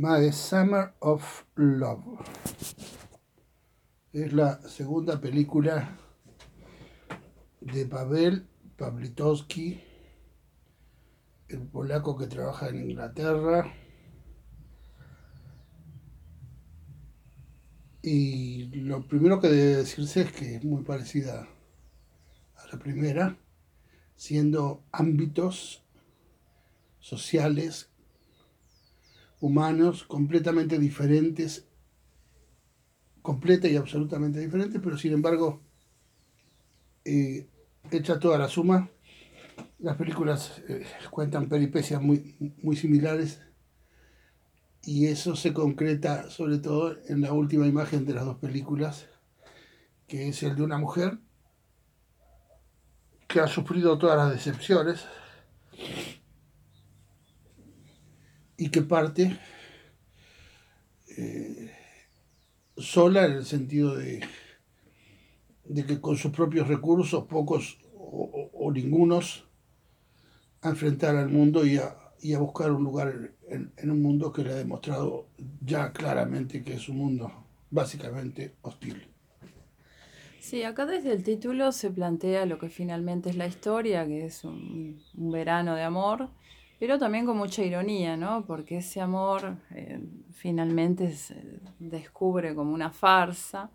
My Summer of Love. Es la segunda película de Pavel Pawlitowski, el polaco que trabaja en Inglaterra. Y lo primero que debe decirse es que es muy parecida a la primera, siendo ámbitos sociales, humanos, completamente diferentes, completa y absolutamente diferentes, pero sin embargo, eh, hecha toda la suma, las películas eh, cuentan peripecias muy, muy similares y eso se concreta sobre todo en la última imagen de las dos películas, que es el de una mujer que ha sufrido todas las decepciones y que parte eh, sola en el sentido de, de, que con sus propios recursos, pocos o, ningunos, a enfrentar al mundo y a, a buscar un lugar en, en, un mundo que le ha demostrado ya claramente que es un mundo básicamente hostil. Sí, acá desde el título se plantea lo que finalmente es la historia, que es un, un verano de amor pero también con mucha ironía, ¿no? Porque ese amor eh, finalmente se descubre como una farsa,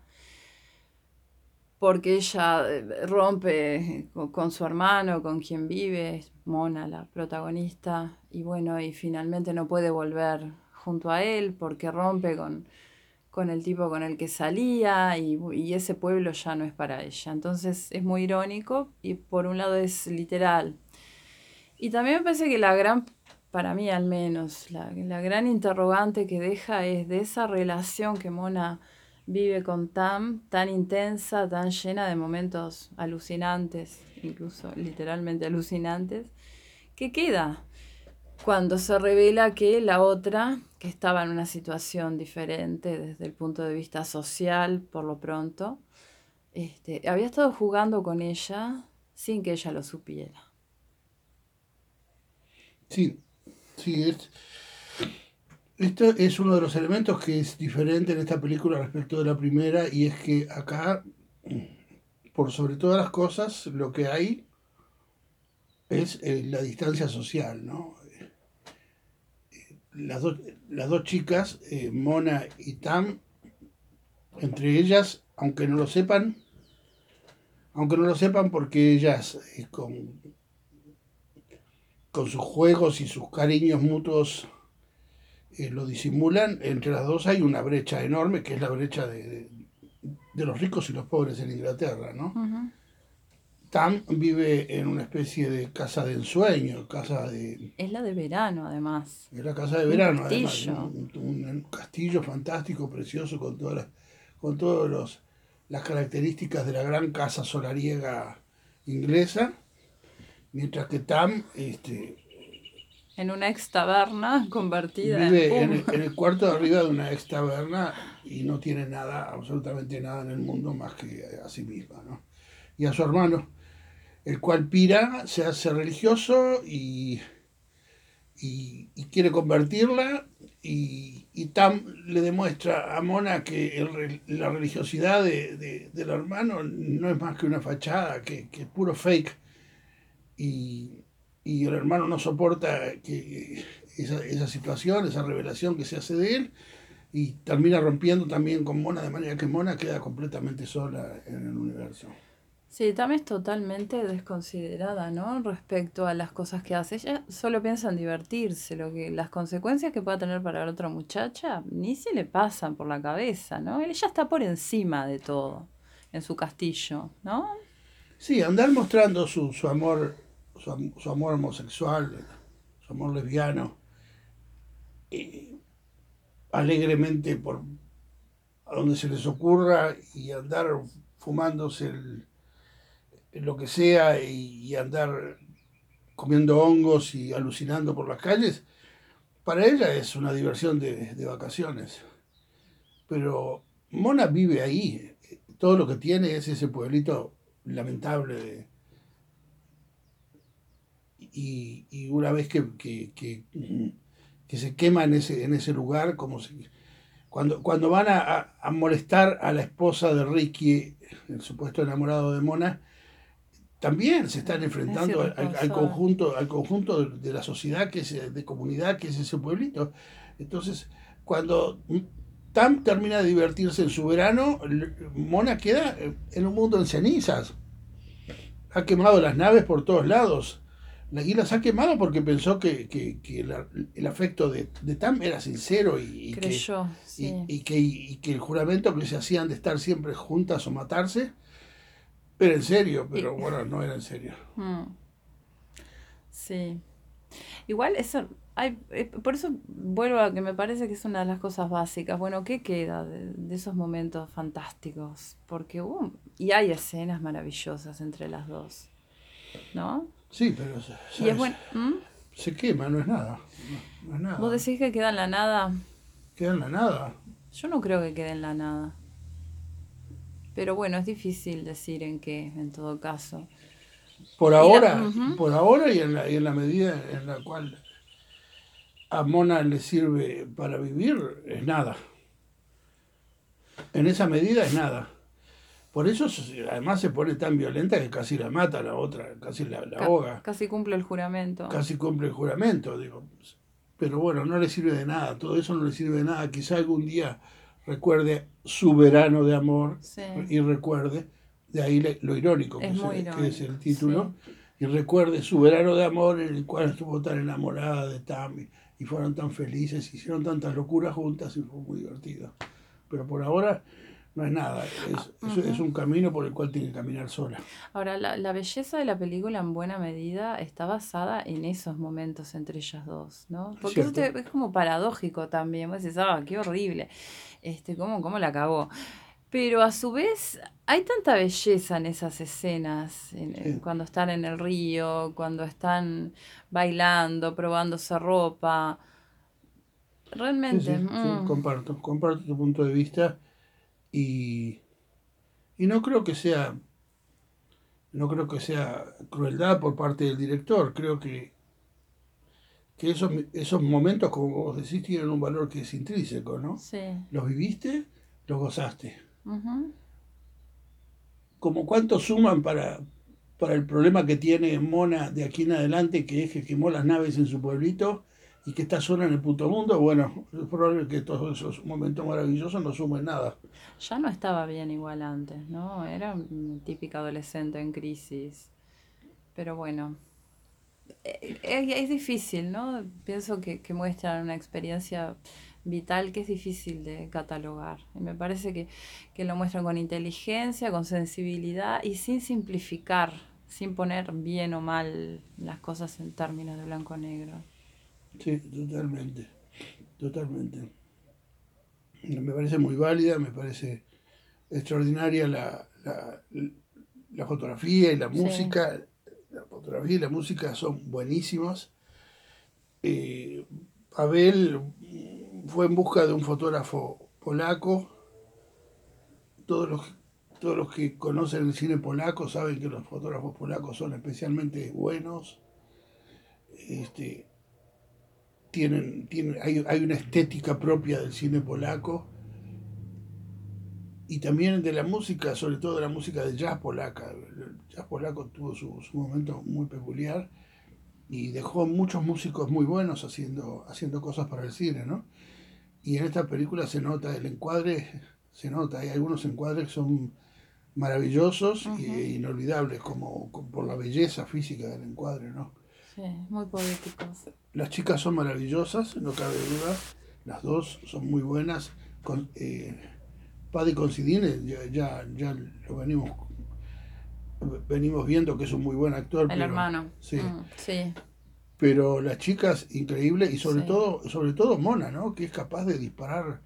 porque ella eh, rompe con, con, su hermano, con quien vive, Mona, la protagonista, y bueno, y finalmente no puede volver junto a él porque rompe con, con el tipo con el que salía y ese pueblo ya no es para ella. Entonces es muy irónico y por un lado es literal, y también me parece que la gran, para mí al menos, la, la, gran interrogante que deja es de esa relación que Mona vive con Tam, tan intensa, tan llena de momentos alucinantes, incluso literalmente alucinantes, que queda cuando se revela que la otra, que estaba en una situación diferente desde el punto de vista social, por lo pronto, este, había estado jugando con ella sin que ella lo supiera. Sí, sí, es, esto es uno de los elementos que es diferente en esta película respecto de la primera y es que acá, por sobre todas las cosas, lo que hay es eh, la distancia social, ¿no? Las, do, las dos chicas, eh, Mona y Tam, entre ellas, aunque no lo sepan, aunque no lo sepan porque ellas eh, con con sus juegos y sus cariños mutuos eh, lo disimulan, entre las dos hay una brecha enorme, que es la brecha de, de, de los ricos y los pobres en Inglaterra, ¿no? Uh -huh. Tam vive en una especie de casa de ensueño, casa de... Es la de verano, además. Es la casa de verano, un además. Un, un, un, castillo fantástico, precioso, con todas las, con todos los, las características de la gran casa solariega inglesa mientras que Tam este, en una ex taberna convertida vive en, en, en, el cuarto de arriba de una ex taberna y no tiene nada, absolutamente nada en el mundo más que a sí misma, ¿no? Y a su hermano, el cual pira, se hace religioso y, y, y quiere convertirla y, y, Tam le demuestra a Mona que el, la religiosidad de, de, del hermano no es más que una fachada, que, que es puro fake y, y, el hermano no soporta que esa, esa, situación, esa revelación que se hace de él, y termina rompiendo también con Mona, de manera que Mona queda completamente sola en el universo. Sí, también es totalmente desconsiderada, ¿no? Respecto a las cosas que hace. Ella solo piensa en divertirse, lo que las consecuencias que pueda tener para la otra muchacha ni se le pasan por la cabeza, ¿no? Ella está por encima de todo en su castillo, ¿no? Sí, andar mostrando su, su amor su, su amor homosexual, su amor lesbiano, eh, alegremente por a donde se les ocurra y andar fumándose lo que sea y, y, andar comiendo hongos y alucinando por las calles, para ella es una diversión de, de vacaciones. Pero Mona vive ahí, todo lo que tiene es ese pueblito lamentable de, y, y una vez que, que, que, que se quema en ese, en ese lugar, como si, cuando, cuando van a, a, molestar a la esposa de Ricky, el supuesto enamorado de Mona, también se están enfrentando al, conjunto, al conjunto de, la sociedad, que es, de comunidad, que es ese pueblito. Entonces, cuando Tam termina de divertirse en su verano, Mona queda en un mundo en cenizas. Ha quemado las naves por todos lados y las ha quemado porque pensó que, el afecto de, Tam era sincero y, Creyó, que, y, que, que, el juramento que se hacían de estar siempre juntas o matarse era en serio, pero bueno, no era en serio. Mm. Sí. Igual eso, hay, eh, por eso vuelvo a que me parece que es una de las cosas básicas. Bueno, ¿qué queda de, esos momentos fantásticos? Porque hubo, y hay escenas maravillosas entre las dos, ¿no? Sí, pero se quema, no es nada. No, es nada. ¿Vos decís que queda en la nada? Queda en la nada. Yo no creo que quede en la nada. Pero bueno, es difícil decir en qué, en todo caso. Por ahora, por ahora y en, la, y en la medida en la cual a Mona le sirve para vivir, es nada. En esa medida es nada. Por eso además se pone tan violenta que casi la mata a la otra, casi la, ahoga. Casi cumple el juramento. Casi cumple el juramento, digo. Pero bueno, no le sirve de nada, todo eso no le sirve de nada. Quizá algún día recuerde su verano de amor y recuerde, de ahí lo irónico que, es, el título, y recuerde su verano de amor en el cual estuvo tan enamorada de Tammy y fueron tan felices, hicieron tantas locuras juntas y fue muy divertido. Pero por ahora no es nada, es, es, un camino por el cual tiene que caminar sola. Ahora, la, la, belleza de la película en buena medida está basada en esos momentos entre ellas dos, ¿no? Porque eso es como paradójico también, vos decís, ah, qué horrible, este, ¿cómo, cómo la acabó? Pero a su vez hay tanta belleza en esas escenas, cuando están en el río, cuando están bailando, probándose ropa. Realmente. Sí, mm. comparto, comparto tu punto de vista. Y, no creo que sea no creo que sea crueldad por parte del director, creo que, que esos, esos momentos, como vos decís, tienen un valor que es intrínseco, ¿no? Sí. Los viviste, los gozaste. Como cuánto suman para, para el problema que tiene Mona de aquí en adelante, que es que quemó las naves en su pueblito y que está sola en el puto mundo, bueno, es probable que todos esos momentos maravillosos no sumen nada. Ya no estaba bien igual antes, ¿no? Era un típico adolescente en crisis. Pero bueno, eh, es, difícil, ¿no? Pienso que, que muestran una experiencia vital que es difícil de catalogar. Y me parece que, que lo muestran con inteligencia, con sensibilidad y sin simplificar, sin poner bien o mal las cosas en términos de blanco-negro. Sí, totalmente, totalmente. Me parece muy válida, me parece extraordinaria la, la, fotografía y la música. La fotografía y la música son buenísimas. Eh, Abel fue en busca de un fotógrafo polaco. Todos los, todos los que conocen el cine polaco saben que los fotógrafos polacos son especialmente buenos. Este, tienen, hay, hay, una estética propia del cine polaco y también de la música, sobre todo de la música de jazz polaca. El jazz polaco tuvo su, momento muy peculiar y dejó muchos músicos muy buenos haciendo, haciendo cosas para el cine, ¿no? Y en esta película se nota, el encuadre se nota, hay algunos encuadres que son maravillosos e inolvidables, como, como, por la belleza física del encuadre, ¿no? Sí, muy poéticos. Las chicas son maravillosas, no cabe duda. Las dos son muy buenas. Con, eh, Paddy Considine, ya, ya, lo venimos venimos viendo que es un muy buen actor. El hermano. Sí. Mm, sí. Pero las chicas, increíble, y sobre todo, sobre todo Mona, ¿no? Que es capaz de disparar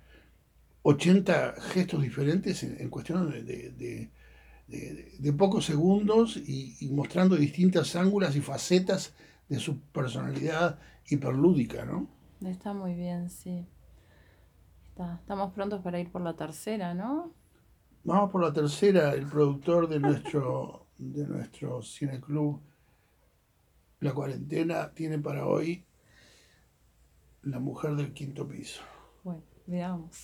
80 gestos diferentes en, cuestión de, de, pocos segundos y, y, mostrando distintas ángulas y facetas de su personalidad hiperlúdica, ¿no? Está muy bien, sí. estamos prontos para ir por la tercera, ¿no? Vamos por la tercera, el productor de nuestro, de nuestro cineclub La Cuarentena tiene para hoy La mujer del quinto piso. Bueno, veamos.